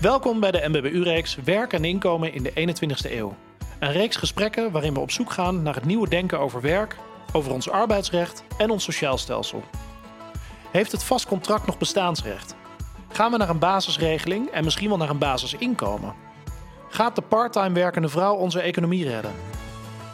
Welkom bij de MBBU-reeks Werk en inkomen in de 21ste eeuw. Een reeks gesprekken waarin we op zoek gaan naar het nieuwe denken over werk, over ons arbeidsrecht en ons sociaal stelsel. Heeft het vast contract nog bestaansrecht? Gaan we naar een basisregeling en misschien wel naar een basisinkomen? Gaat de parttime werkende vrouw onze economie redden?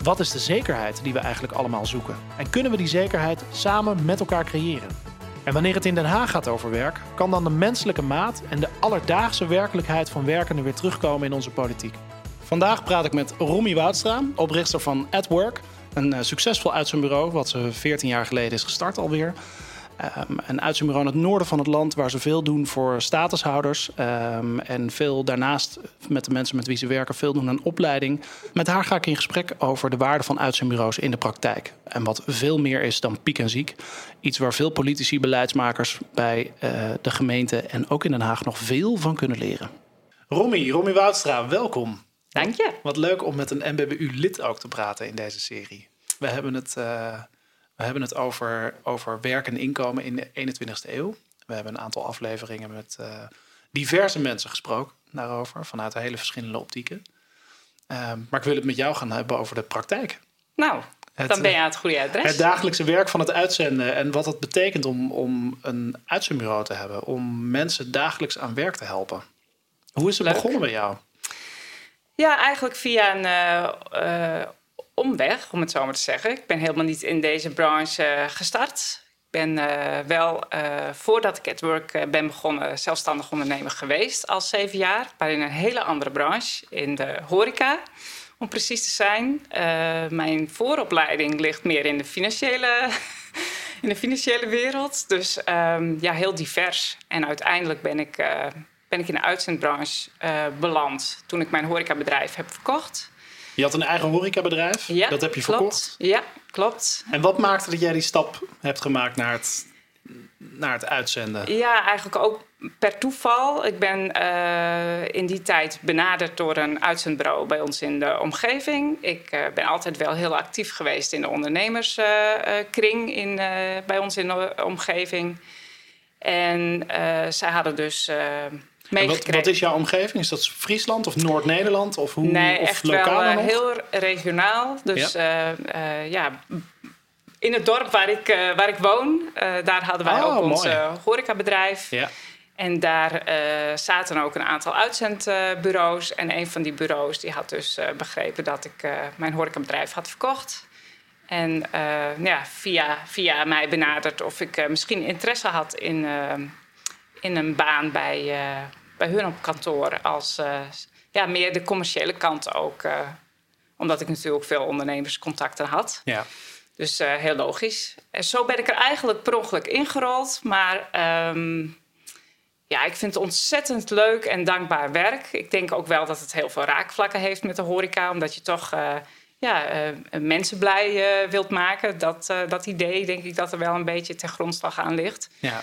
Wat is de zekerheid die we eigenlijk allemaal zoeken? En kunnen we die zekerheid samen met elkaar creëren? En wanneer het in Den Haag gaat over werk, kan dan de menselijke maat en de alledaagse werkelijkheid van werkenden weer terugkomen in onze politiek? Vandaag praat ik met Romy Woudstra, oprichter van At Work. Een uh, succesvol uitzendbureau, wat ze 14 jaar geleden is gestart alweer. Um, een uitzendbureau in het noorden van het land waar ze veel doen voor statushouders. Um, en veel daarnaast met de mensen met wie ze werken, veel doen aan opleiding. Met haar ga ik in gesprek over de waarde van uitzendbureaus in de praktijk. En wat veel meer is dan piek en ziek. Iets waar veel politici, beleidsmakers bij uh, de gemeente en ook in Den Haag nog veel van kunnen leren. Romy, Romy Woudstra, welkom. Dank je. Wat leuk om met een MBBU-lid ook te praten in deze serie. We hebben het, uh, we hebben het over, over werk en inkomen in de 21ste eeuw. We hebben een aantal afleveringen met uh, diverse mensen gesproken daarover, vanuit hele verschillende optieken. Uh, maar ik wil het met jou gaan hebben over de praktijk. Nou, het, dan ben je aan het goede adres. Het dagelijkse werk van het uitzenden en wat het betekent om, om een uitzendbureau te hebben. Om mensen dagelijks aan werk te helpen. Hoe is het Leuk. begonnen bij jou? Ja, eigenlijk via een uh, uh, omweg, om het zo maar te zeggen. Ik ben helemaal niet in deze branche uh, gestart. Ik ben wel, voordat ik at work ben begonnen, zelfstandig ondernemer geweest als zeven jaar. Maar in een hele andere branche, in de horeca, om precies te zijn. mijn vooropleiding ligt meer in de financiële, in de financiële wereld. Dus um, ja, heel divers. En uiteindelijk ben ik ben ik in de uitzendbranche beland toen ik mijn horecabedrijf heb verkocht. Je had een eigen horecabedrijf? Ja, dat heb je klopt. verkocht? Ja, klopt. En wat maakte dat jij die stap hebt gemaakt naar het, naar het uitzenden? Ja, eigenlijk ook per toeval. Ik ben uh, in die tijd benaderd door een uitzendbureau bij ons in de omgeving. Ik uh, ben altijd wel heel actief geweest in de ondernemerskring in, bij ons in de omgeving. En zij hadden dus wat, wat, is jouw omgeving? Is dat Friesland of Noord-Nederland? Of hoe, nee, of echt lokaal wel uh, nog? heel regionaal. Dus ja, uh, uh, ja in het dorp waar ik, waar ik woon, daar hadden wij oh, ook ons mooi. horecabedrijf. Ja. En daar zaten ook een aantal uitzendbureaus. En een van die bureaus die had dus begrepen dat ik mijn horecabedrijf had verkocht. En ja, via, via mij benaderd of ik misschien interesse had in in een baan bij, uh, bij hun op kantoor als uh, ja, meer de commerciële kant ook. Uh, omdat ik natuurlijk veel ondernemerscontacten had. Ja. Dus heel logisch. En zo ben ik er eigenlijk per ongeluk ingerold. Maar um, ja, ik vind het ontzettend leuk en dankbaar werk. Ik denk ook wel dat het heel veel raakvlakken heeft met de horeca. Omdat je toch ja, mensen blij wilt maken. Dat, dat idee denk ik dat er wel een beetje ten grondslag aan ligt. Ja.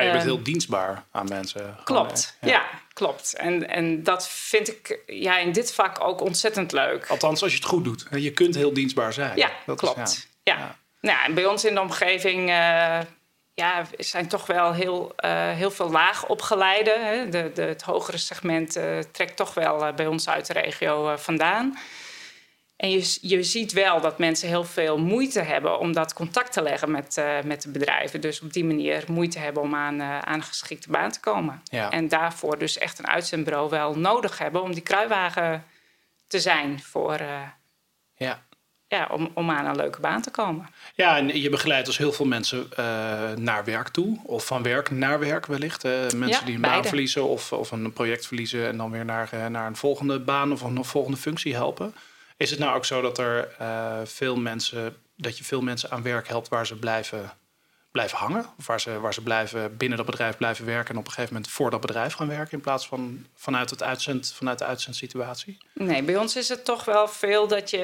Ja, je bent heel dienstbaar aan mensen. Klopt, ja. ja. klopt. En, en dat vind ik ja, in dit vak ook ontzettend leuk. Althans, als je het goed doet. Je kunt heel dienstbaar zijn. Ja, dat klopt. Is, ja. Ja. Nou, en bij ons in de omgeving uh, ja, zijn toch wel heel, uh, heel veel laag opgeleiden. Hè. De, de, het hogere segment uh, trekt toch wel bij ons uit de regio vandaan. En je, je ziet wel dat mensen heel veel moeite hebben om dat contact te leggen met, uh, met de bedrijven. Dus op die manier moeite hebben om aan, uh, aan een geschikte baan te komen. Ja. En daarvoor dus echt een uitzendbureau wel nodig hebben om die kruiwagen te zijn voor. Uh, ja. Ja, om, om aan een leuke baan te komen. Ja, en je begeleidt dus heel veel mensen naar werk toe. Of van werk naar werk wellicht. mensen ja, die een baan verliezen of, of een project verliezen... en dan weer naar, naar een volgende baan of een volgende functie helpen. Is het nou ook zo dat er uh, veel mensen, dat je veel mensen aan werk helpt waar ze blijven, blijven hangen? Of waar ze, waar ze blijven binnen dat bedrijf blijven werken en op een gegeven moment voor dat bedrijf gaan werken in plaats van vanuit, het uitzend, vanuit de uitzendsituatie? Nee, bij ons is het toch wel veel dat je.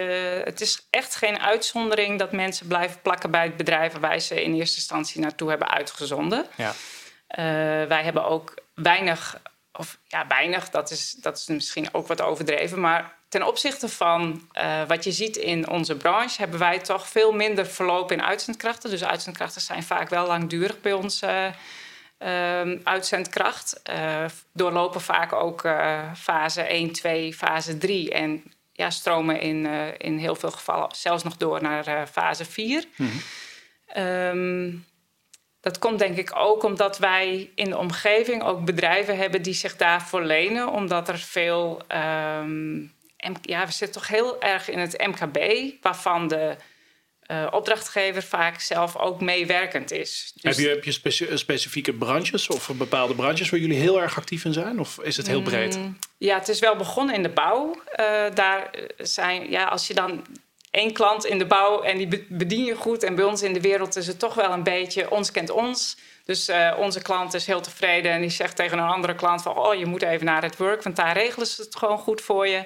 Het is echt geen uitzondering dat mensen blijven plakken bij het bedrijf waar ze in eerste instantie naartoe hebben uitgezonden. Ja. Uh, wij hebben ook weinig, of ja, weinig, dat is, dat is misschien ook wat overdreven, maar ten opzichte van uh, wat je ziet in onze branche, hebben wij toch veel minder verloop in uitzendkrachten. Dus uitzendkrachten zijn vaak wel langdurig bij ons uh, ehm, uitzendkracht. Uh, doorlopen vaak ook fase 1, 2, fase 3. En ja, stromen in, in heel veel gevallen zelfs nog door naar fase 4. Mm -hmm. um, dat komt denk ik ook omdat wij in de omgeving ook bedrijven hebben die zich daarvoor lenen. Omdat er veel. Um, ja, we zitten toch heel erg in het MKB, waarvan de uh, opdrachtgever vaak zelf ook meewerkend is. Dus heb je, heb je speci specifieke branches of bepaalde branches waar jullie heel erg actief in zijn? Of is het heel breed? Mm, ja, het is wel begonnen in de bouw. Uh, daar zijn, ja, als je dan één klant in de bouw en die bedien je goed. En bij ons in de wereld is het toch wel een beetje ons kent ons. Dus uh, onze klant is heel tevreden en die zegt tegen een andere klant van... oh, je moet even naar het work, want daar regelen ze het gewoon goed voor je.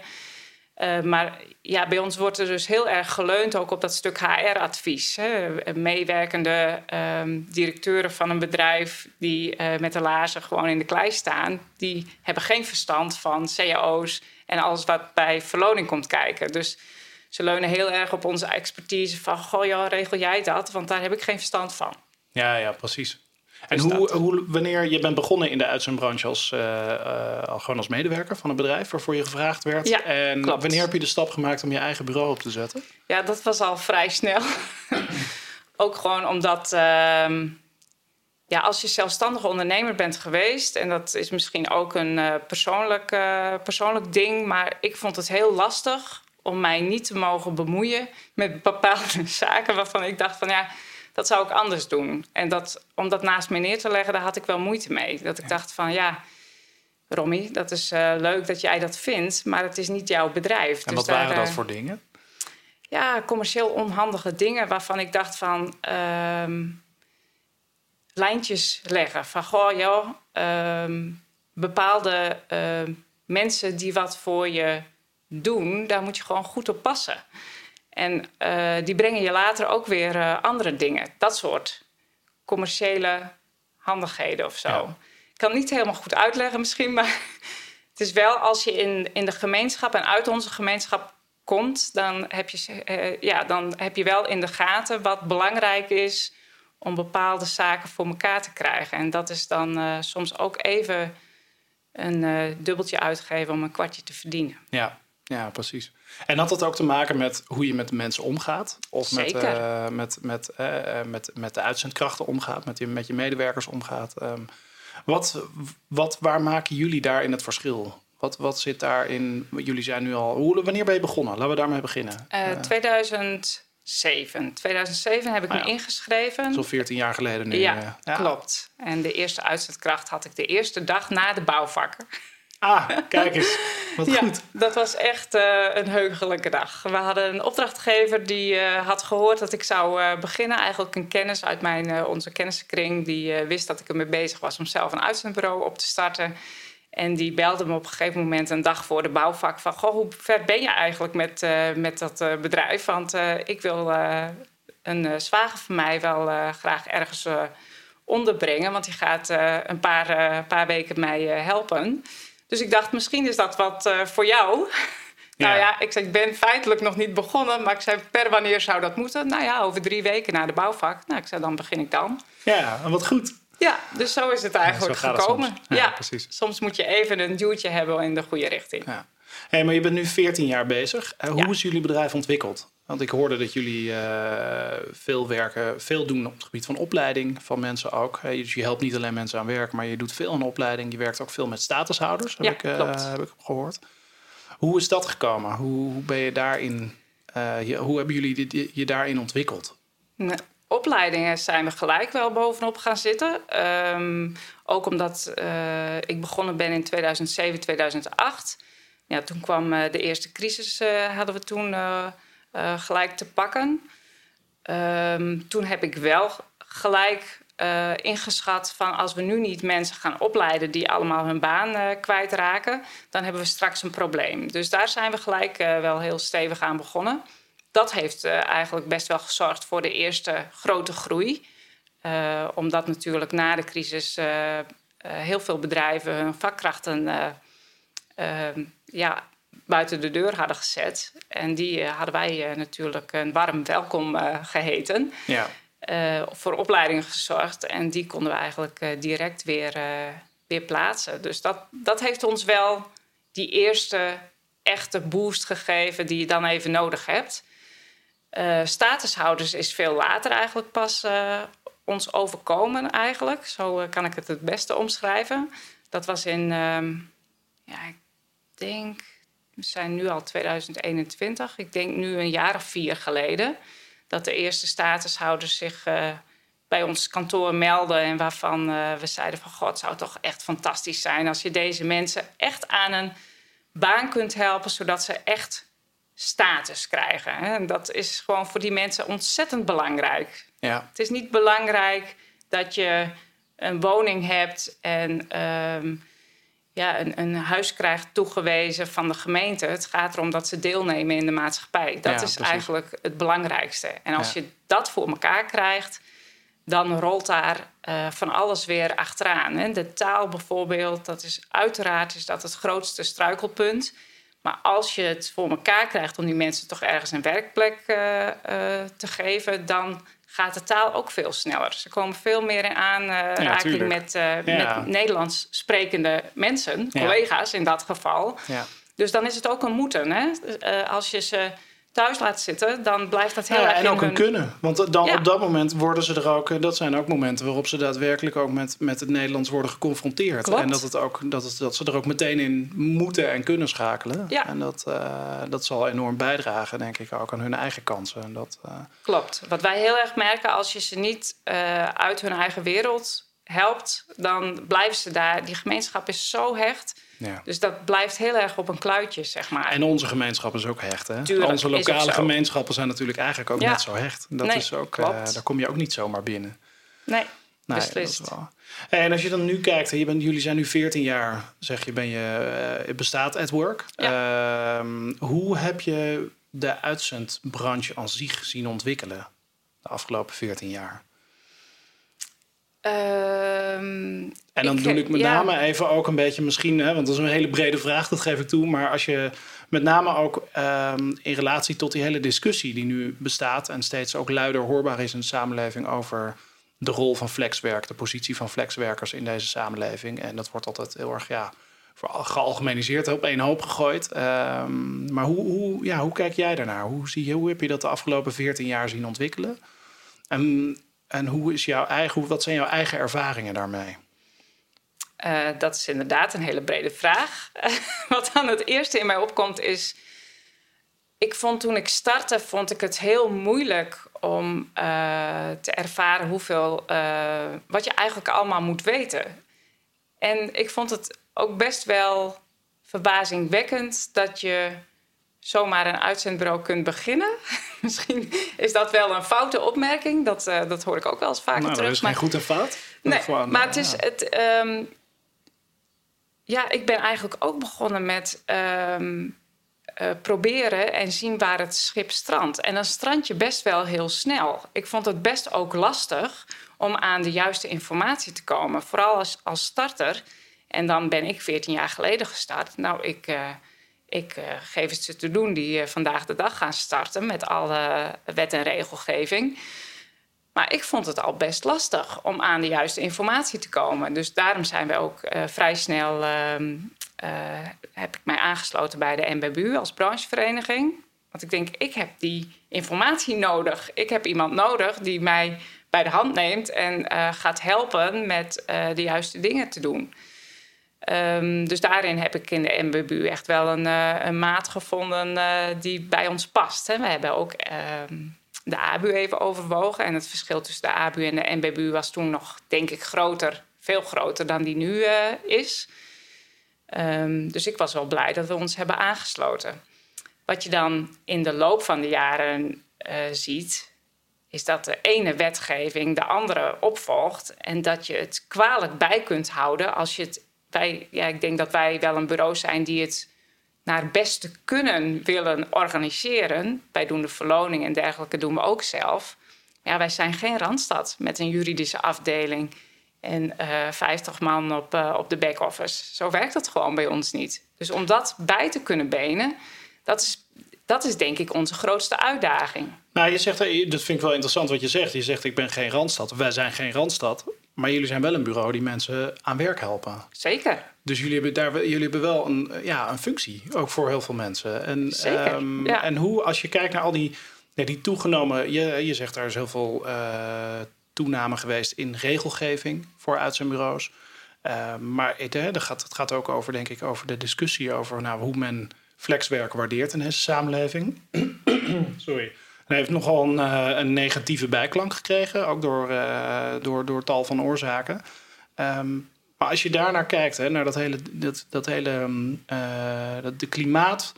Uh, maar ja, bij ons wordt er dus heel erg geleund ook op dat stuk HR-advies. Meewerkende um, directeuren van een bedrijf die uh, met de laarzen gewoon in de klei staan... die hebben geen verstand van cao's en alles wat bij verloning komt kijken. Dus ze leunen heel erg op onze expertise van... goh, regel jij dat? Want daar heb ik geen verstand van. Ja, ja, precies. En hoe, hoe, wanneer je bent begonnen in de uitzendbranche als, uh, uh, gewoon als medewerker van een bedrijf waarvoor je gevraagd werd. Ja, en klopt. wanneer heb je de stap gemaakt om je eigen bureau op te zetten? Ja, dat was al vrij snel. Ook gewoon omdat, uh, ja, als je zelfstandig ondernemer bent geweest, en dat is misschien ook een uh, persoonlijk, persoonlijk ding, maar ik vond het heel lastig om mij niet te mogen bemoeien met bepaalde zaken waarvan ik dacht van ja, dat zou ik anders doen. En dat, om dat naast me neer te leggen, daar had ik wel moeite mee. Dat ik dacht van ja, Romy, dat is uh, leuk dat jij dat vindt, maar het is niet jouw bedrijf. En dus wat waren dat voor dingen? Ja, commercieel onhandige dingen waarvan ik dacht van uh, lijntjes leggen. Van goh, joh, uh, bepaalde uh, mensen die wat voor je doen, daar moet je gewoon goed op passen. En uh, die brengen je later ook weer uh, andere dingen. Dat soort commerciële handigheden of zo. Ja. Ik kan het niet helemaal goed uitleggen misschien, maar het is wel als je in, in de gemeenschap en uit onze gemeenschap komt, dan heb, je, uh, ja, dan heb je wel in de gaten wat belangrijk is om bepaalde zaken voor elkaar te krijgen. En dat is dan soms ook even een dubbeltje uitgeven om een kwartje te verdienen. Ja, ja, precies. En had dat ook te maken met hoe je met de mensen omgaat? Of met, uh, met, met, uh, met, met de uitzendkrachten omgaat, met je, met je medewerkers omgaat? Um, wat, wat, waar maken jullie daarin het verschil? Wat, wat zit daarin? Jullie zijn nu al. Hoe, wanneer ben je begonnen? Laten we daarmee beginnen. Uh, 2007. 2007 heb ik ah, ja. me ingeschreven. Zo'n 14 jaar geleden nu. Ja, ja, klopt. En de eerste uitzendkracht had ik de eerste dag na de bouwvakker. Ah, kijk eens. Wat ja, goed. Dat was echt uh, een heugelijke dag. We hadden een opdrachtgever die uh, had gehoord dat ik zou uh, beginnen. Eigenlijk een kennis uit mijn, onze kennissenkring. Die wist dat ik ermee bezig was om zelf een uitzendbureau op te starten. En die belde me op een gegeven moment een dag voor de bouwvak van... Goh, hoe ver ben je eigenlijk met, met dat bedrijf? Want ik wil een zwager van mij wel graag ergens onderbrengen. Want die gaat een paar, paar weken mij helpen... Dus ik dacht, misschien is dat wat uh, voor jou. Ja. Nou ja, ik zei, ik ben feitelijk nog niet begonnen, maar ik zei, per wanneer zou dat moeten? Nou ja, over drie weken na de bouwvak. Nou, ik zei, dan begin ik dan. Ja, en wat goed. Ja, dus zo is het eigenlijk ja, gekomen. Soms. Ja, ja, precies. Soms moet je even een duwtje hebben in de goede richting. Ja. Hey, maar je bent nu 14 jaar bezig. Uh, hoe is jullie bedrijf ontwikkeld? Want ik hoorde dat jullie uh, veel werken, veel doen op het gebied van opleiding van mensen ook. Dus je helpt niet alleen mensen aan werk, maar je doet veel aan opleiding. Je werkt ook veel met statushouders, heb, ja, ik, uh, heb ik gehoord. Hoe is dat gekomen? Hoe, hoe ben je daarin, je, hoe hebben jullie je, je daarin ontwikkeld? Nee opleidingen zijn we gelijk wel bovenop gaan zitten. Um, ook omdat ik begonnen ben in 2007, 2008. Ja, toen kwam de eerste crisis, hadden we toen gelijk te pakken. Um, toen heb ik wel gelijk ingeschat van als we nu niet mensen gaan opleiden die allemaal hun baan kwijtraken, dan hebben we straks een probleem. Dus daar zijn we gelijk wel heel stevig aan begonnen dat heeft eigenlijk best wel gezorgd voor de eerste grote groei. Omdat natuurlijk na de crisis heel veel bedrijven hun vakkrachten ehm, ja, buiten de deur hadden gezet. En die hadden wij natuurlijk een warm welkom geheten. Ja. voor opleidingen gezorgd. En die konden we eigenlijk direct weer, weer plaatsen. Dus dat, dat heeft ons wel die eerste echte boost gegeven die je dan even nodig hebt. statushouders is veel later eigenlijk pas ons overkomen eigenlijk. Zo kan ik het het beste omschrijven. Dat was in, ehm, ja, ik denk, we zijn nu al 2021. Ik denk nu een jaar of vier geleden. Dat de eerste statushouders zich uh, bij ons kantoor melden. En waarvan uh, we zeiden van god, het zou toch echt fantastisch zijn als je deze mensen echt aan een baan kunt helpen, zodat ze echt status krijgen. En dat is gewoon voor die mensen ontzettend belangrijk. Ja. Het is niet belangrijk dat je een woning hebt en um, ja, een, een, huis krijgt toegewezen van de gemeente. Het gaat erom dat ze deelnemen in de maatschappij. Dat is eigenlijk het belangrijkste. En als je dat voor elkaar krijgt, dan rolt daar uh, van alles weer achteraan. Hè. De taal bijvoorbeeld, dat is uiteraard is dat het grootste struikelpunt. Maar als je het voor elkaar krijgt om die mensen toch ergens een werkplek uh, uh, te geven, dan gaat de taal ook veel sneller. Ze komen veel meer in aanraking met, uh, met Nederlands sprekende mensen, collega's in dat geval. Dus dan is het ook een moeten. Hè? Uh, als je ze thuis laat zitten, dan blijft dat heel ja, erg En ook een kunnen. Want dan op dat moment worden ze er ook... Dat zijn ook momenten waarop ze daadwerkelijk ook met, met het Nederlands worden geconfronteerd. Klopt. En dat, het ook, dat, het, dat ze er ook meteen in moeten en kunnen schakelen. Ja. En dat, uh, dat zal enorm bijdragen, denk ik, ook aan hun eigen kansen. En dat, uh... Klopt. Wat wij heel erg merken, als je ze niet uh, uit hun eigen wereld helpt... dan blijven ze daar. Die gemeenschap is zo hecht ja. Dus dat blijft heel erg op een kluitje, zeg maar. En onze gemeenschap is ook hecht, hè? Tuurlijk, onze lokale gemeenschappen zijn natuurlijk eigenlijk ook net zo hecht. Dat is ook, uh, daar kom je ook niet zomaar binnen. Nee, nee beslist. Wel... En als je dan nu kijkt, je bent, jullie zijn nu 14 jaar, zeg je, ben je, uh, bestaat at work. Ja. Uh, hoe heb je de uitzendbranche aan zich zien ontwikkelen de afgelopen 14 jaar? Ehm, en dan doe ik met name even ook een beetje misschien, hè, want dat is een hele brede vraag, dat geef ik toe. Maar als je met name ook ehm, in relatie tot die hele discussie die nu bestaat en steeds ook luider hoorbaar is in de samenleving over de rol van flexwerk, de positie van flexwerkers in deze samenleving. En dat wordt altijd heel erg ja, gealgemeniseerd op één hoop gegooid. Um, maar hoe, hoe, ja, hoe kijk jij daarnaar? Hoe, zie je, hoe heb je dat de afgelopen 14 jaar zien ontwikkelen? En en hoe is jouw eigen, wat zijn jouw eigen ervaringen daarmee? Uh, dat is inderdaad een hele brede vraag. wat dan het eerste in mij opkomt is... Ik vond toen ik startte, vond ik het heel moeilijk om uh, te ervaren hoeveel... Uh, wat je eigenlijk allemaal moet weten. En ik vond het ook best wel verbazingwekkend dat je zomaar een uitzendbureau kunt beginnen. Misschien is dat wel een foute opmerking. Dat, uh, dat hoor ik ook wel eens vaker nou, terug. Dat is geen goed en fout. Nee, gewoon, maar het is... Het, um, ja, ik ben eigenlijk ook begonnen met... Um, uh, proberen en zien waar het schip strandt. En dan strand je best wel heel snel. Ik vond het best ook lastig om aan de juiste informatie te komen. Vooral als, als starter. En dan ben ik 14 jaar geleden gestart. Nou, ik... Uh, ik uh, geef het ze te doen die uh, vandaag de dag gaan starten met alle wet en regelgeving. Maar ik vond het al best lastig om aan de juiste informatie te komen. Dus daarom zijn we ook uh, vrij snel. Ehm, heb ik mij aangesloten bij de NBBU als branchevereniging. Want ik denk, ik heb die informatie nodig. Ik heb iemand nodig die mij bij de hand neemt en gaat helpen met de juiste dingen te doen. Um, dus daarin heb ik in de MBBU echt wel een, uh, een maat gevonden uh, die bij ons past. Hè. We hebben ook uh, de ABU even overwogen. En het verschil tussen de ABU en de MBBU was toen nog, denk ik, groter. Veel groter dan die nu uh, is. Um, dus ik was wel blij dat we ons hebben aangesloten. Wat je dan in de loop van de jaren ziet, is dat de ene wetgeving de andere opvolgt. En dat je het kwalijk bij kunt houden als je het wij, ja, ik denk dat wij wel een bureau zijn die het naar beste kunnen willen organiseren. Wij doen de verloning en dergelijke doen we ook zelf. Ja, wij zijn geen randstad met een juridische afdeling en uh, eh, 50 man op, uh, op de back-office. Zo werkt het gewoon bij ons niet. Dus om dat bij te kunnen benen, dat is dat is denk ik onze grootste uitdaging. Nou, je zegt, eh, dat vind ik wel interessant wat je zegt. Je zegt, ik ben geen Randstad. Wij zijn geen Randstad. Maar jullie zijn wel een bureau die mensen aan werk helpen. Zeker. Dus jullie hebben, daar, jullie hebben wel een, ja, een functie, ook voor heel veel mensen. En, Zeker, ehm, ja. en hoe, als je kijkt naar al die, die toegenomen... Je, je zegt, er is heel veel uh, toename geweest in regelgeving voor uitzendbureaus. Uh, maar het, hè, gaat, het gaat ook over, denk ik, over de discussie over nou, hoe men flexwerk waardeert in deze samenleving. Sorry. Hij heeft nogal een, uh, een, negatieve bijklank gekregen, ook door, uh, door, door tal van oorzaken. Um, maar als je daarnaar kijkt, hè, naar dat hele, dat, dat hele uh, dat de klimaat,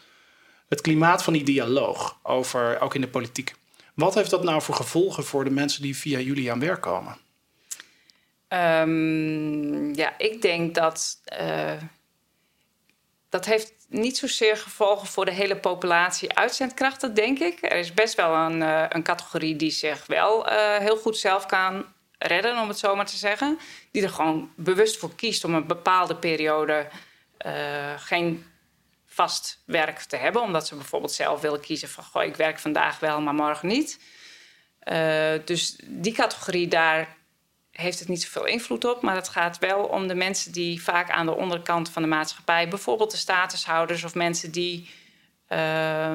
het klimaat van die dialoog, over, ook in de politiek. Wat heeft dat nou voor gevolgen voor de mensen die via jullie aan werk komen? Um, ja, ik denk dat dat heeft niet zozeer gevolgen voor de hele populatie uitzendkrachten, denk ik. Er is best wel een, uh, een categorie die zich wel uh, heel goed zelf kan redden, om het zo maar te zeggen. Die er gewoon bewust voor kiest om een bepaalde periode uh, geen vast werk te hebben. Omdat ze bijvoorbeeld zelf willen kiezen van... Goh, ik werk vandaag wel, maar morgen niet. dus die categorie, daar heeft het niet zoveel invloed op. Maar het gaat wel om de mensen die vaak aan de onderkant van de maatschappij, bijvoorbeeld de statushouders of mensen die uh,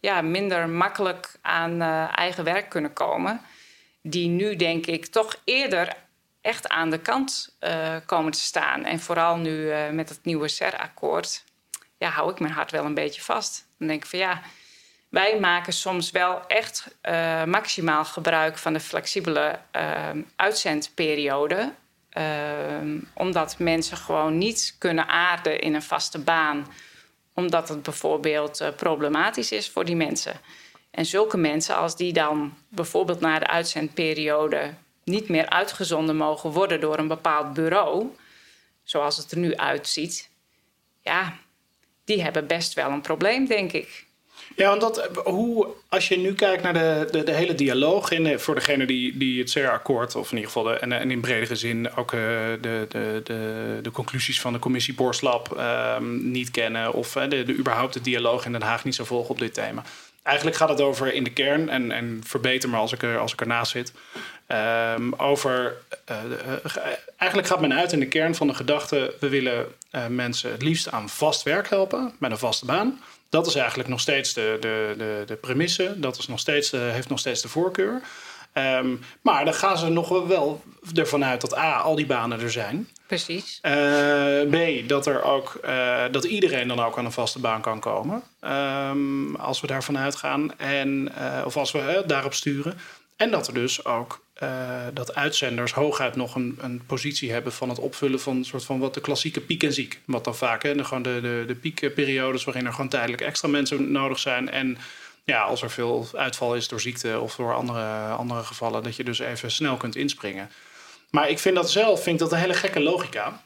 ja, minder makkelijk aan uh, eigen werk kunnen komen, die nu denk ik toch eerder echt aan de kant uh, komen te staan. En vooral nu uh, met het nieuwe SER-akkoord, ja, hou ik mijn hart wel een beetje vast. Dan denk ik van ja, wij maken soms wel echt uh, maximaal gebruik van de flexibele uh, uitzendperiode. Uh, omdat mensen gewoon niet kunnen aarden in een vaste baan. Omdat het bijvoorbeeld problematisch is voor die mensen. En zulke mensen, als die dan bijvoorbeeld na de uitzendperiode niet meer uitgezonden mogen worden door een bepaald bureau, zoals het er nu uitziet, ja, die hebben best wel een probleem, denk ik. Ja, want dat, hoe, als je nu kijkt naar de, de, de hele dialoog, in, voor degene die, die het CER-akkoord, of in ieder geval de, en, in bredere zin ook uh, de, de, de, de conclusies van de commissie Borslab um, niet kennen, of uh, de, überhaupt de dialoog in Den Haag niet zo volgen op dit thema. Eigenlijk gaat het over in de kern, en, en verbeter me als ik, er, als ik ernaast zit, um, over. Eigenlijk gaat men uit in de kern van de gedachte: we willen mensen het liefst aan vast werk helpen, met een vaste baan. Dat is eigenlijk nog steeds de, de, de, de premisse. Dat is nog steeds, uh, heeft nog steeds de voorkeur. Um, maar dan gaan ze nog wel ervan uit dat A, al die banen er zijn. Precies. Uh, B, dat, er ook, uh, dat iedereen dan ook aan een vaste baan kan komen. Um, als we daarvan uitgaan. En, of als we daarop sturen. En dat er dus ook uh, dat uitzenders hooguit nog een, een, positie hebben van het opvullen van soort van wat de klassieke piek en ziek. Wat dan vaak, hè, de, gewoon de, de, de piekperiodes waarin er gewoon tijdelijk extra mensen nodig zijn. En ja, als er veel uitval is door ziekte of door andere, andere gevallen, dat je dus even snel kunt inspringen. Maar ik vind dat zelf, vind ik dat een hele gekke logica.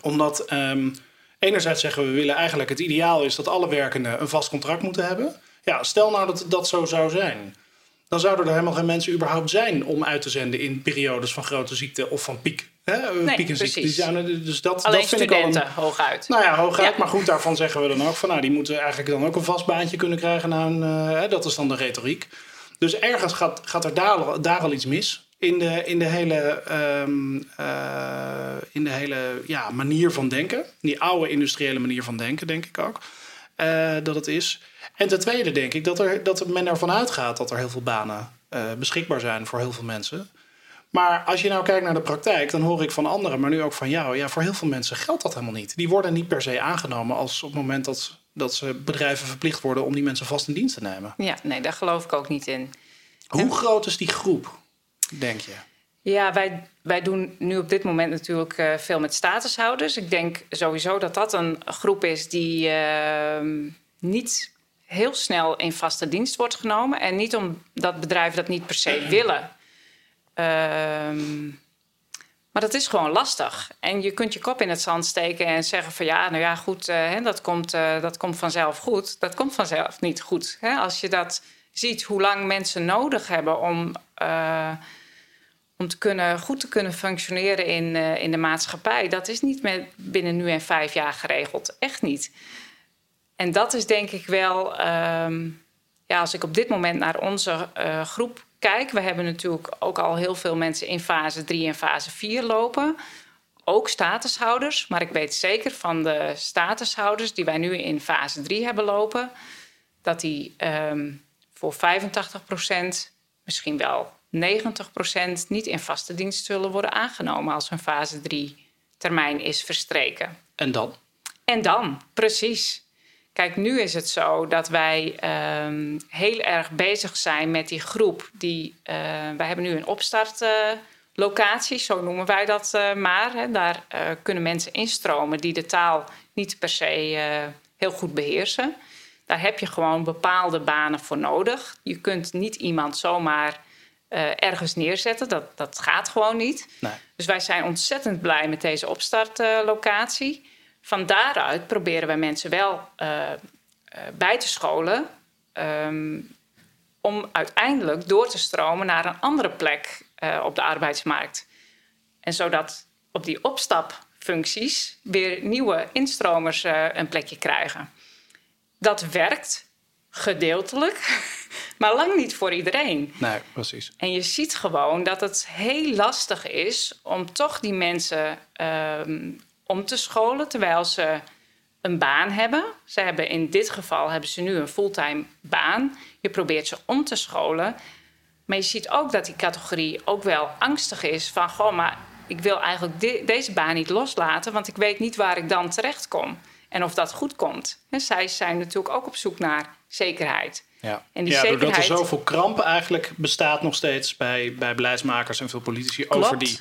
Omdat um, enerzijds zeggen we, we willen eigenlijk het ideaal is dat alle werkenden een vast contract moeten hebben. Ja, stel nou dat dat zo zou zijn dan zouden er helemaal geen mensen überhaupt zijn om uit te zenden in periodes van grote ziekte of van piek. Hè? Nee, piek en ziekte. precies. Die zijn, dus dat, Alleen dat vind studenten, ik al een, hooguit. Nou ja, hooguit. Ja. Maar goed, daarvan zeggen we dan ook van, nou, die moeten eigenlijk dan ook een vast baantje kunnen krijgen. Na een, uh, hè, dat is dan de retoriek. Dus ergens gaat, gaat er daar, daar al iets mis. In de, in de hele, um, uh, in de hele ja, manier van denken. Die oude industriële manier van denken, denk ik ook. Uh, dat het is. En ten tweede denk ik dat, er, dat men ervan uitgaat dat er heel veel banen uh, beschikbaar zijn voor heel veel mensen. Maar als je nou kijkt naar de praktijk, dan hoor ik van anderen, maar nu ook van jou, ja, voor heel veel mensen geldt dat helemaal niet. Die worden niet per se aangenomen als op het moment dat, dat ze bedrijven verplicht worden om die mensen vast in dienst te nemen. Ja, nee, daar geloof ik ook niet in. Hoe en... groot is die groep, denk je? Ja, wij, wij doen nu op dit moment natuurlijk uh, veel met statushouders. Ik denk sowieso dat dat een groep is die uh, niet heel snel in vaste dienst wordt genomen. En niet omdat bedrijven dat niet per se willen. Um, maar dat is gewoon lastig. En je kunt je kop in het zand steken en zeggen van ja, nou ja, goed, uh, dat, komt, uh, dat komt vanzelf goed. Dat komt vanzelf niet goed. Hè? Als je dat ziet, hoe lang mensen nodig hebben om, uh, om te kunnen, goed te kunnen functioneren in, in de maatschappij, dat is niet met binnen nu en vijf jaar geregeld. Echt niet. En dat is denk ik wel, ehm, ja, als ik op dit moment naar onze uh, groep kijk, we hebben natuurlijk ook al heel veel mensen in fase 3 en fase 4 lopen. Ook statushouders, maar ik weet zeker van de statushouders die wij nu in fase 3 hebben lopen, dat die um, voor 85 procent, misschien wel 90 procent, niet in vaste dienst zullen worden aangenomen als hun fase 3 termijn is verstreken. En dan? En dan, precies. Kijk, nu is het zo dat wij um, heel erg bezig zijn met die groep. Die, uh, wij hebben nu een opstartlocatie, uh, zo noemen wij dat uh, maar. Hè. Daar kunnen mensen instromen die de taal niet per se heel goed beheersen. Daar heb je gewoon bepaalde banen voor nodig. Je kunt niet iemand zomaar ergens neerzetten. Dat, dat gaat gewoon niet. Nee. Dus wij zijn ontzettend blij met deze opstartlocatie van daaruit proberen wij mensen wel uh, uh, bij te scholen. Um, om uiteindelijk door te stromen naar een andere plek uh, op de arbeidsmarkt. En zodat op die opstapfuncties weer nieuwe instromers een plekje krijgen. Dat werkt gedeeltelijk, maar lang niet voor iedereen. Nee, precies. En je ziet gewoon dat het heel lastig is om toch die mensen um, om te scholen terwijl ze een baan hebben. Ze hebben in dit geval hebben ze nu een fulltime baan. Je probeert ze om te scholen. Maar je ziet ook dat die categorie ook wel angstig is van goh, maar ik wil eigenlijk deze baan niet loslaten, want ik weet niet waar ik dan terecht kom en of dat goed komt. En zij zijn natuurlijk ook op zoek naar zekerheid. Ja, en die ja zekerheid... doordat er zoveel kramp eigenlijk bestaat nog steeds bij, bij beleidsmakers en veel politici over die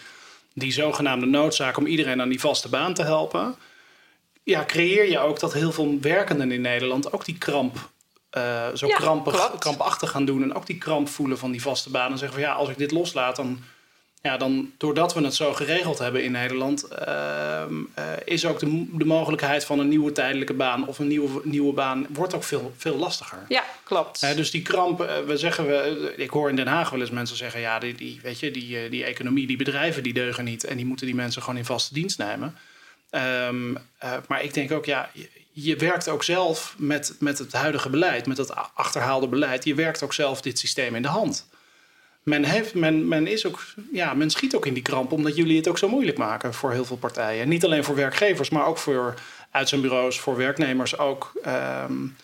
die zogenaamde noodzaak om iedereen aan die vaste baan te helpen, ja, creëer je ook dat heel veel werkenden in Nederland ook die kramp, uh, zo ja, krampig, krampachtig gaan doen en ook die kramp voelen van die vaste baan en zeggen van ja, als ik dit loslaat, dan ja, dan doordat we het zo geregeld hebben in Nederland, uh, uh, is ook de, de, mogelijkheid van een nieuwe tijdelijke baan of een nieuwe, nieuwe baan wordt ook veel, veel lastiger. Ja, klopt. Uh, dus die kramp, eh, we zeggen we, ik hoor in Den Haag wel eens mensen zeggen, ja, die, die, weet je, die, eh, die economie, die bedrijven, die deugen niet en die moeten die mensen gewoon in vaste dienst nemen. Um, maar ik denk ook, ja, je, je werkt ook zelf met, met het huidige beleid, met het achterhaalde beleid, je werkt ook zelf dit systeem in de hand men, heeft, men, men, is ook, ja, men schiet ook in die kramp omdat jullie het ook zo moeilijk maken voor heel veel partijen. Niet alleen voor werkgevers, maar ook voor uitzendbureaus, voor werknemers ook. Um,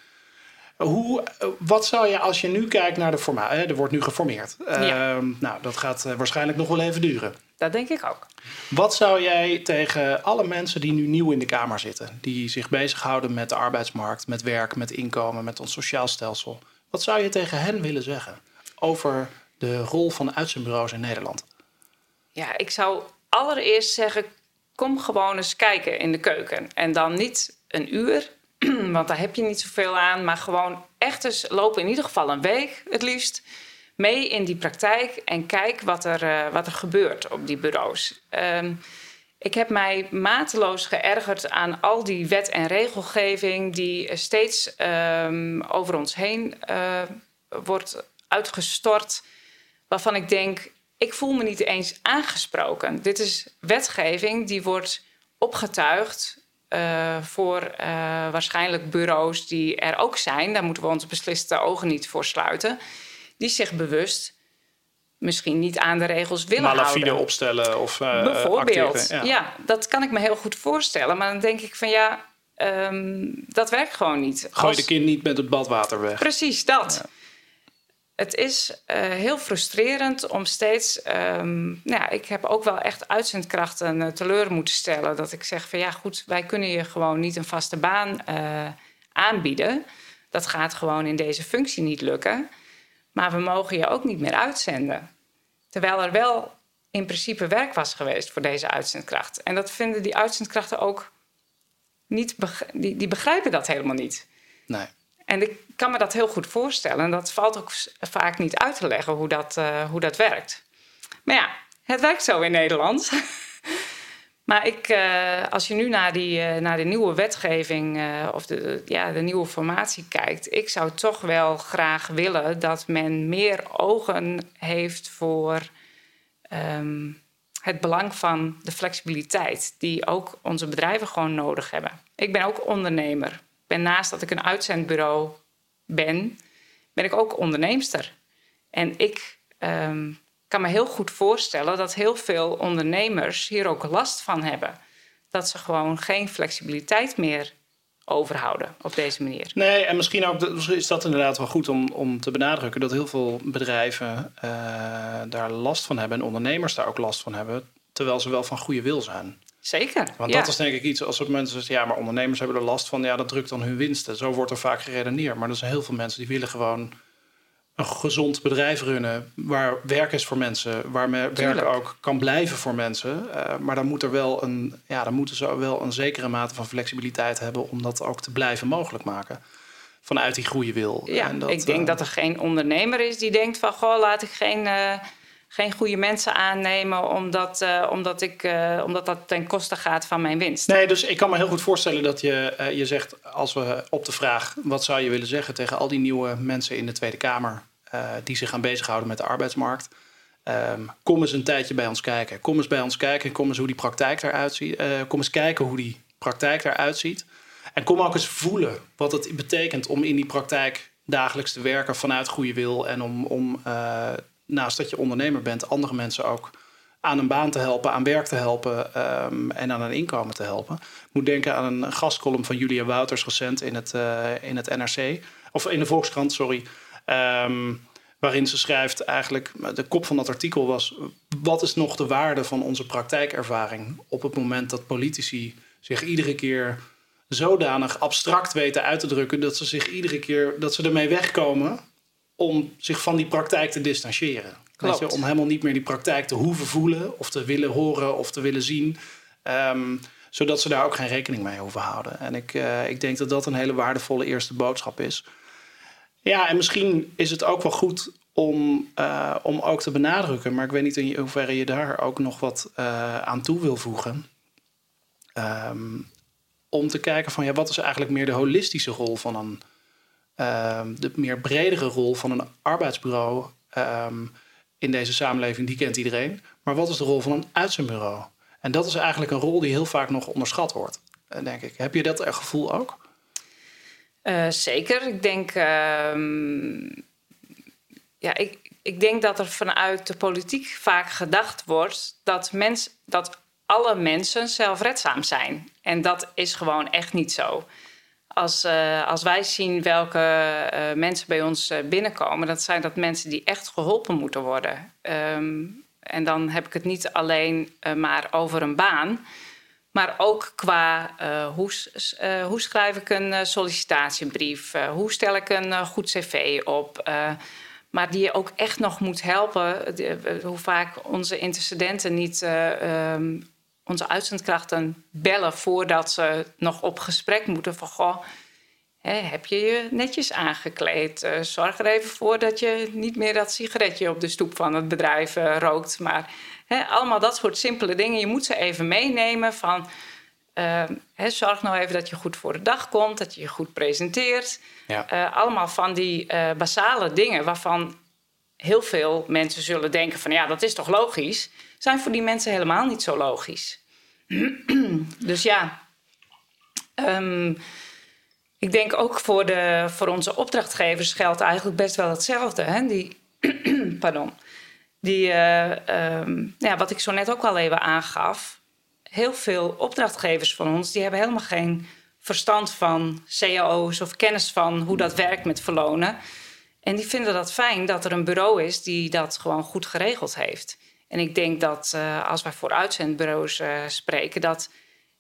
hoe, wat zou je als je nu kijkt naar de formatie? Er wordt nu geformeerd. Ja. Um, nou, dat gaat uh, waarschijnlijk nog wel even duren. Dat denk ik ook. Wat zou jij tegen alle mensen die nu nieuw in de Kamer zitten, die zich bezighouden met de arbeidsmarkt, met werk, met inkomen, met ons sociaal stelsel, wat zou je tegen hen willen zeggen over de rol van uitzendbureaus in Nederland? Ja, ik zou allereerst zeggen: kom gewoon eens kijken in de keuken. En dan niet een uur, want daar heb je niet zoveel aan, maar gewoon echt eens lopen in ieder geval een week het liefst mee in die praktijk en kijk wat er, uh, wat er gebeurt op die bureaus. Um, ik heb mij mateloos geërgerd aan al die wet- en regelgeving die steeds um, over ons heen uh, wordt uitgestort waarvan ik denk, ik voel me niet eens aangesproken. Dit is wetgeving die wordt opgetuigd uh, voor uh, waarschijnlijk bureaus die er ook zijn. Daar moeten we onze besliste ogen niet voor sluiten. Die zich bewust misschien niet aan de regels willen Malafide houden. opstellen of uh, Bijvoorbeeld, ja. ja. dat kan ik me heel goed voorstellen. Maar dan denk ik van ja, um, dat werkt gewoon niet. Gooi Als... de kind niet met het badwater weg. Precies, dat. Ja het is uh, heel frustrerend om steeds. Um, nou ja, ik heb ook wel echt uitzendkrachten uh, teleur moeten stellen. Dat ik zeg van ja, goed, wij kunnen je gewoon niet een vaste baan uh, aanbieden. Dat gaat gewoon in deze functie niet lukken. Maar we mogen je ook niet meer uitzenden. Terwijl er wel in principe werk was geweest voor deze uitzendkracht. En dat vinden die uitzendkrachten ook niet. Die, die begrijpen dat helemaal niet. Nee. En ik kan me dat heel goed voorstellen. En dat valt ook vaak niet uit te leggen hoe dat, uh, hoe dat werkt. Maar ja, het werkt zo in Nederland. maar ik, uh, als je nu naar, die, uh, naar de nieuwe wetgeving of de, ja, de nieuwe formatie kijkt, ik zou toch wel graag willen dat men meer ogen heeft voor um, het belang van de flexibiliteit, die ook onze bedrijven gewoon nodig hebben. Ik ben ook ondernemer. Ben naast dat ik een uitzendbureau ben, ben ik ook onderneemster. En ik ehm, kan me heel goed voorstellen dat heel veel ondernemers hier ook last van hebben. Dat ze gewoon geen flexibiliteit meer overhouden op deze manier. Nee, en misschien ook is dat inderdaad wel goed om, om te benadrukken dat heel veel bedrijven uh, daar last van hebben en ondernemers daar ook last van hebben, terwijl ze wel van goede wil zijn. Zeker. Want dat is denk ik iets als op mensen zeggen, ja, maar ondernemers hebben er last van, ja, dat drukt dan hun winsten. Zo wordt er vaak geredeneerd. Maar er zijn heel veel mensen die willen gewoon een gezond bedrijf runnen. Waar werk is voor mensen, waar werk ook kan blijven voor mensen. Uh, maar dan moet er wel een, ja, dan moeten ze wel een zekere mate van flexibiliteit hebben om dat ook te blijven mogelijk maken. Vanuit die goede wil. Ja, dat, ik denk uh, dat er geen ondernemer is die denkt van goh, laat ik geen. Uh, geen goede mensen aannemen omdat, uh, omdat, ik, uh, omdat dat ten koste gaat van mijn winst. Nee, dus ik kan me heel goed voorstellen dat je, uh, je zegt, als we op de vraag wat zou je willen zeggen tegen al die nieuwe mensen in de Tweede Kamer die zich gaan bezighouden met de arbeidsmarkt. Um, kom eens een tijdje bij ons kijken. Kom eens bij ons kijken. Kom eens hoe die praktijk eruit ziet. kom eens kijken hoe die praktijk eruit ziet. En kom ook eens voelen wat het betekent om in die praktijk dagelijks te werken vanuit goede wil en om, om naast dat je ondernemer bent, andere mensen ook aan een baan te helpen, aan werk te helpen um, en aan een inkomen te helpen. Ik moet denken aan een gastcolumn van Julia Wouters recent in het, uh, in het NRC, of in de Volkskrant, sorry. Um, waarin ze schrijft eigenlijk, de kop van dat artikel was... wat is nog de waarde van onze praktijkervaring op het moment dat politici zich iedere keer zodanig abstract weten uit te drukken... dat ze zich iedere keer, dat ze ermee wegkomen om zich van die praktijk te distancieren. Je, om helemaal niet meer die praktijk te hoeven voelen of te willen horen of te willen zien. Um, zodat ze daar ook geen rekening mee hoeven houden. En ik, uh, ik denk dat dat een hele waardevolle eerste boodschap is. Ja, en misschien is het ook wel goed om, uh, om ook te benadrukken, maar ik weet niet in hoeverre je daar ook nog wat uh, aan toe wil voegen. Um, om te kijken van ja, wat is eigenlijk meer de holistische rol van een Ehm, de meer bredere rol van een arbeidsbureau ehm, in deze samenleving, die kent iedereen. Maar wat is de rol van een uitzendbureau? En dat is eigenlijk een rol die heel vaak nog onderschat wordt, eh, denk ik. Heb je dat gevoel ook? Uh, zeker. Ik denk, uh, ja, ik, ik denk dat er vanuit de politiek vaak gedacht wordt dat, mens, dat alle mensen zelfredzaam zijn. En dat is gewoon echt niet zo als, uh, als wij zien welke uh, mensen bij ons uh, binnenkomen, dat zijn dat mensen die echt geholpen moeten worden. Um, en dan heb ik het niet alleen maar over een baan, maar ook qua hoe, hoe, schrijf ik een sollicitatiebrief, hoe stel ik een goed cv op. maar die je ook echt nog moet helpen. hoe vaak onze intercedenten niet um, onze uitzendkrachten bellen voordat ze nog op gesprek moeten. Van goh, hè, heb je je netjes aangekleed? Uh, zorg er even voor dat je niet meer dat sigaretje op de stoep van het bedrijf uh, rookt. Maar hè, allemaal dat soort simpele dingen. Je moet ze even meenemen van. Uh, hè, zorg nou even dat je goed voor de dag komt, dat je je goed presenteert. Ja. allemaal van die basale dingen waarvan heel veel mensen zullen denken van ja, dat is toch logisch, zijn voor die mensen helemaal niet zo logisch. dus ja, um, ik denk ook voor, de, voor onze opdrachtgevers geldt eigenlijk best wel hetzelfde. Hè? Die, pardon. Die, uh, um, ja, wat ik zo net ook al even aangaf. Heel veel opdrachtgevers van ons die hebben helemaal geen verstand van cao's of kennis van hoe dat werkt met verlonen. En die vinden dat fijn dat er een bureau is die dat gewoon goed geregeld heeft. En ik denk dat uh, als wij voor uitzendbureaus uh, spreken, dat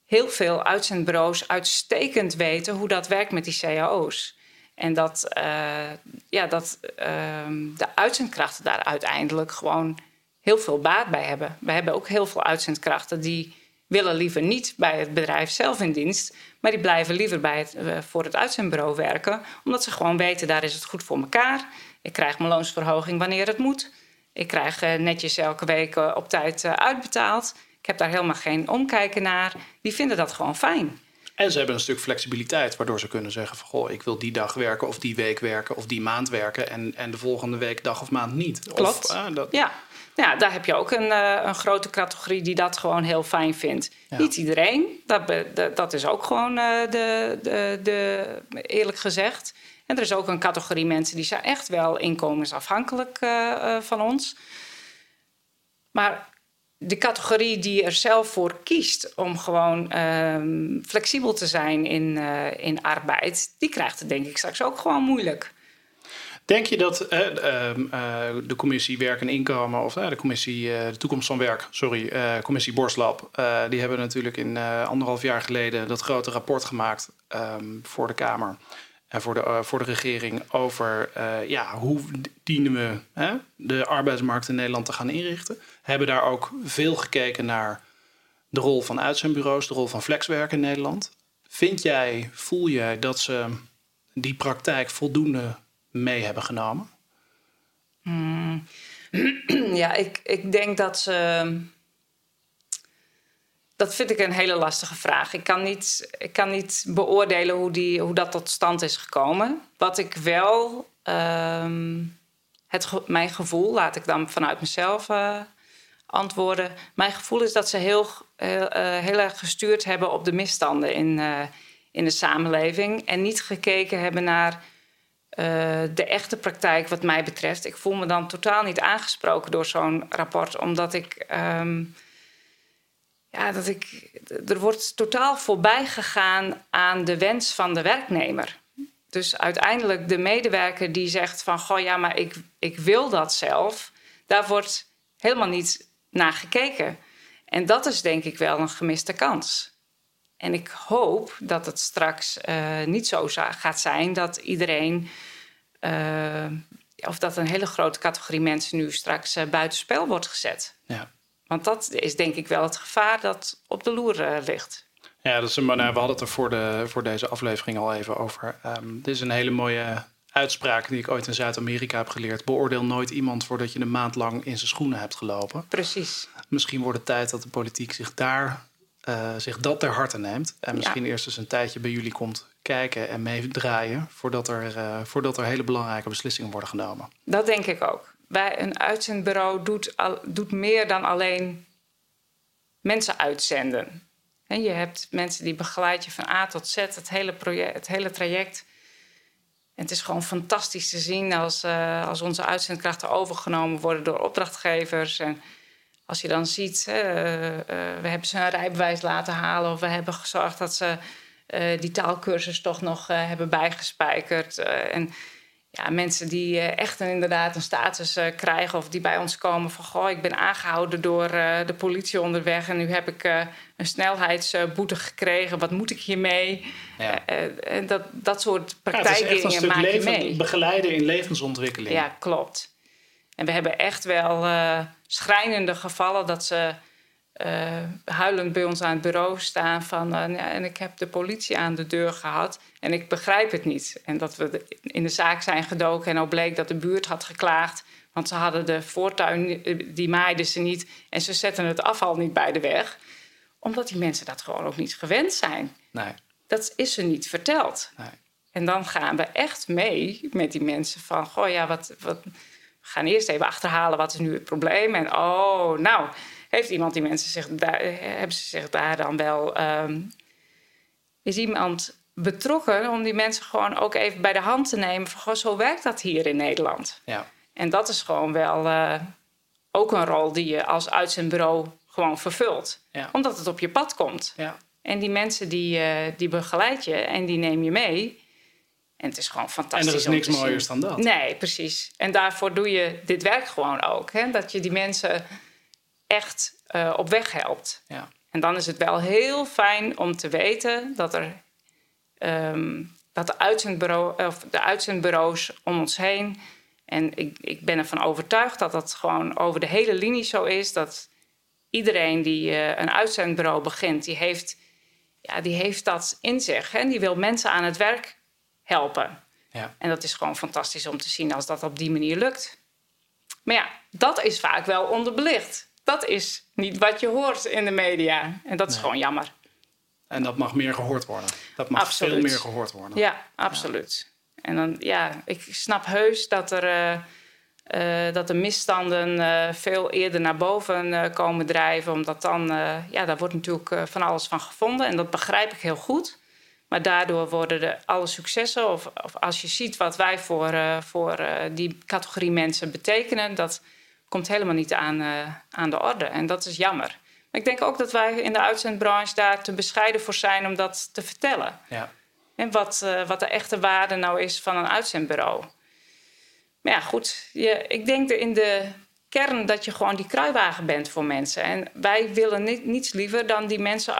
heel veel uitzendbureaus uitstekend weten hoe dat werkt met die cao's. En dat, uh, ja, dat de uitzendkrachten daar uiteindelijk gewoon heel veel baat bij hebben. We hebben ook heel veel uitzendkrachten die willen liever niet bij het bedrijf zelf in dienst, maar die blijven liever bij het, voor het uitzendbureau werken, omdat ze gewoon weten daar is het goed voor elkaar. Ik krijg mijn loonsverhoging wanneer het moet. Ik krijg uh, netjes elke week uh, op tijd uitbetaald. Ik heb daar helemaal geen omkijken naar. Die vinden dat gewoon fijn. En ze hebben een stuk flexibiliteit, waardoor ze kunnen zeggen van goh, ik wil die dag werken of die week werken of die maand werken en, en de volgende week dag of maand niet. Klopt. Of, dat... Ja. Ja, daar heb je ook een, uh, een grote categorie die dat gewoon heel fijn vindt. Niet iedereen, dat, be, dat is ook gewoon uh, de, de, de, eerlijk gezegd. En er is ook een categorie mensen die zijn echt wel inkomensafhankelijk uh, van ons. Maar de categorie die er zelf voor kiest om gewoon ehm, flexibel te zijn in, in arbeid, die krijgt het denk ik straks ook gewoon moeilijk. Denk je dat uh, de commissie Werk en Inkomen, of de commissie De Toekomst van Werk, sorry, commissie Borslab, die hebben natuurlijk in anderhalf jaar geleden dat grote rapport gemaakt um, voor de Kamer en voor de, voor de regering over ja, hoe dienen we de arbeidsmarkt in Nederland te gaan inrichten. Hebben daar ook veel gekeken naar de rol van uitzendbureaus, de rol van flexwerk in Nederland. Vind jij, voel jij dat ze die praktijk voldoende mee hebben genomen? Hmm. Ja, ik, ik denk dat ze. Dat vind ik een hele lastige vraag. Ik kan niet, ik kan niet beoordelen hoe, die, hoe dat tot stand is gekomen. Wat ik wel. Uh, het, mijn gevoel, laat ik dan vanuit mezelf uh, antwoorden. Mijn gevoel is dat ze heel, heel, uh, heel erg gestuurd hebben op de misstanden in, uh, in de samenleving. En niet gekeken hebben naar uh, de echte praktijk, wat mij betreft. Ik voel me dan totaal niet aangesproken door zo'n rapport, omdat ik. Um, ja, dat ik. Er wordt totaal voorbij gegaan aan de wens van de werknemer. Dus uiteindelijk de medewerker die zegt van goh ja, maar ik, ik wil dat zelf. Daar wordt helemaal niet naar gekeken. En dat is denk ik wel een gemiste kans. En ik hoop dat het straks uh, niet zo gaat zijn dat iedereen. Uh, of dat een hele grote categorie mensen nu straks uh, buitenspel wordt gezet. Ja. Want dat is denk ik wel het gevaar dat op de loer ligt. Ja, dat is een, nou, we hadden het er voor, de, voor deze aflevering al even over. Um, dit is een hele mooie uitspraak die ik ooit in Zuid-Amerika heb geleerd. Beoordeel nooit iemand voordat je een maand lang in zijn schoenen hebt gelopen. Precies. Misschien wordt het tijd dat de politiek zich daar uh, zich dat ter harte neemt. En misschien eerst eens een tijdje bij jullie komt kijken en meedraaien. Voordat er, uh, voordat er hele belangrijke beslissingen worden genomen. Dat denk ik ook. Bij een uitzendbureau doet, al, doet meer dan alleen mensen uitzenden. En je hebt mensen die begeleid je van A tot Z, het hele, project, het hele traject. En het is gewoon fantastisch te zien als, uh, als onze uitzendkrachten overgenomen worden door opdrachtgevers. En als je dan ziet, uh, we hebben ze een rijbewijs laten halen of we hebben gezorgd dat ze uh, die taalkursus toch nog hebben bijgespijkerd. en ja, mensen die echt een, inderdaad een status krijgen of die bij ons komen van goh, ik ben aangehouden door de politie onderweg en nu heb ik een snelheidsboete gekregen. Wat moet ik hiermee? Ja. en dat, dat soort praktijken ja, maak je mee. Begeleiden in levensontwikkeling. Ja, klopt. En we hebben echt wel uh, schrijnende gevallen dat ze uh, huilend bij ons aan het bureau staan van uh, ja, en ik heb de politie aan de deur gehad en ik begrijp het niet. En dat we in de zaak zijn gedoken en ook bleek dat de buurt had geklaagd, want ze hadden de voortuin, die maaiden ze niet en ze zetten het afval niet bij de weg, omdat die mensen dat gewoon ook niet gewend zijn. Nee. Dat is ze niet verteld. Nee. En dan gaan we echt mee met die mensen van, goh ja, wat, wat gaan eerst even achterhalen wat is nu het probleem. En oh, nou, heeft iemand die mensen zich daar, hebben ze zich daar dan wel. Um, is iemand betrokken om die mensen gewoon ook even bij de hand te nemen van goh, zo werkt dat hier in Nederland. Ja. En dat is gewoon wel uh, ook een rol die je als uitzendbureau gewoon vervult. Ja. Omdat het op je pad komt. Ja. En die mensen die, uh, die begeleid je en die neem je mee. En het is gewoon fantastisch. En er is niks mooiers dan dat. Nee, precies. En daarvoor doe je dit werk gewoon ook. Hè? Dat je die mensen echt uh, op weg helpt. Ja. En dan is het wel heel fijn om te weten dat er um, dat de, uitzendbureau, of de uitzendbureaus om ons heen. En ik, ik ben ervan overtuigd dat dat gewoon over de hele linie zo is. Dat iedereen die uh, een uitzendbureau begint, die heeft, ja, die heeft dat in zich. En die wil mensen aan het werk helpen. Ja. En dat is gewoon fantastisch om te zien als dat op die manier lukt. Maar ja, dat is vaak wel onderbelicht. Dat is niet wat je hoort in de media. En dat is gewoon jammer. En dat mag meer gehoord worden. Dat mag veel meer gehoord worden. Ja, absoluut. En dan, ja, ik snap heus dat er uh, eh, dat de misstanden eh, veel eerder naar boven eh, komen drijven. Omdat dan, ja, daar wordt natuurlijk van alles van gevonden. En dat begrijp ik heel goed. Maar daardoor worden de, alle successen, of, of als je ziet wat wij voor, voor die categorie mensen betekenen, dat komt helemaal niet aan, aan de orde. En dat is jammer. Maar ik denk ook dat wij in de uitzendbranche daar te bescheiden voor zijn om dat te vertellen. Ja. En wat, wat de echte waarde nou is van een uitzendbureau. Maar ja, goed. Je, ik denk er in de kern dat je gewoon die kruiwagen bent voor mensen. En wij willen niet, niets liever dan die mensen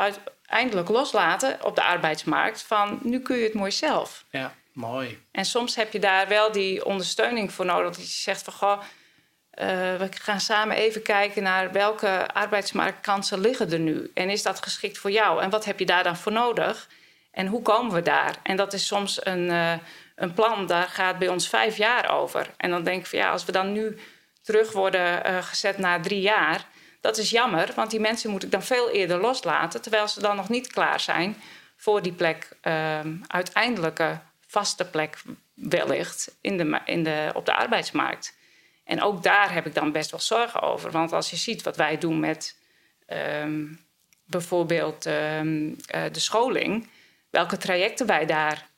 uiteindelijk loslaten op de arbeidsmarkt. Van nu kun je het mooi zelf. Ja, mooi. En soms heb je daar wel die ondersteuning voor nodig. Dat je zegt van goh. Uh, we gaan samen even kijken naar welke arbeidsmarktkansen liggen er nu. En is dat geschikt voor jou? En wat heb je daar dan voor nodig? En hoe komen we daar? En dat is soms een, uh, een plan, daar gaat bij ons vijf jaar over. En dan denk ik van ja, als we dan nu terug worden uh, gezet na drie jaar, dat is jammer, want die mensen moet ik dan veel eerder loslaten, terwijl ze dan nog niet klaar zijn voor die plek, uh, uiteindelijke vaste plek wellicht in de, in de, op de arbeidsmarkt. En ook daar heb ik dan best wel zorgen over. Want als je ziet wat wij doen met um, bijvoorbeeld um, uh, de scholing, welke trajecten wij daar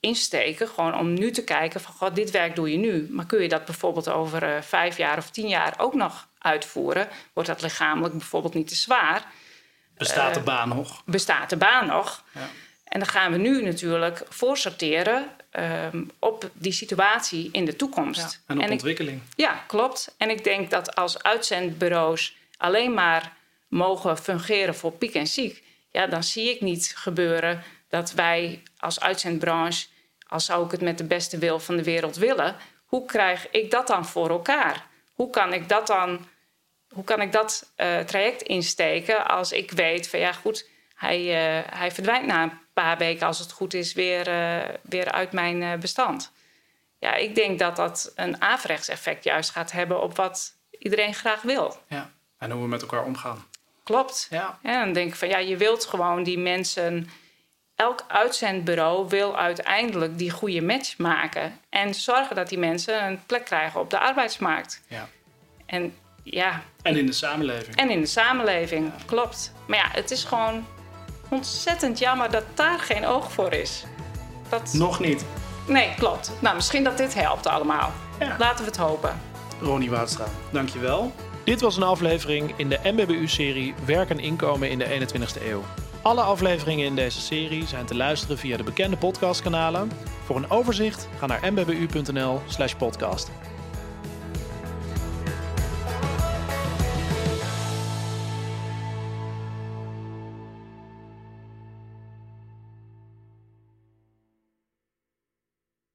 insteken. Gewoon om nu te kijken van, god, dit werk doe je nu. Maar kun je dat bijvoorbeeld over uh, vijf jaar of tien jaar ook nog uitvoeren? Wordt dat lichamelijk bijvoorbeeld niet te zwaar? Bestaat de uh, baan nog? Bestaat de baan nog? Ja. En dan gaan we nu natuurlijk voorsorteren um, op die situatie in de toekomst. Ja, en op en ontwikkeling. Ik, ja, klopt. En ik denk dat als uitzendbureaus alleen maar mogen fungeren voor piek en ziek... ja, dan zie ik niet gebeuren dat wij als uitzendbranche, als zou ik het met de beste wil van de wereld willen, hoe krijg ik dat dan voor elkaar? Hoe kan ik dat dan, hoe kan ik dat uh, traject insteken als ik weet van ja goed, hij, uh, hij verdwijnt na een paar weken als het goed is weer, uh, weer uit mijn bestand. Ja, ik denk dat dat een averechts effect juist gaat hebben op wat iedereen graag wil. Ja, en hoe we met elkaar omgaan. Klopt. Ja. En dan denk ik van ja, je wilt gewoon die mensen elk uitzendbureau wil uiteindelijk die goede match maken. En zorgen dat die mensen een plek krijgen op de arbeidsmarkt. Ja. En ja. En in de samenleving. En in de samenleving, klopt. Maar ja, het is gewoon ontzettend jammer dat daar geen oog voor is. Dat... Nog niet. Nee, klopt. Nou, misschien dat dit helpt allemaal. Ja. Laten we het hopen. Ronnie Woudstra, dankjewel. Dit was een aflevering in de MBBU-serie Werk en Inkomen in de 21ste eeuw. Alle afleveringen in deze serie zijn te luisteren via de bekende podcastkanalen. Voor een overzicht ga naar mbbu.nl/podcast.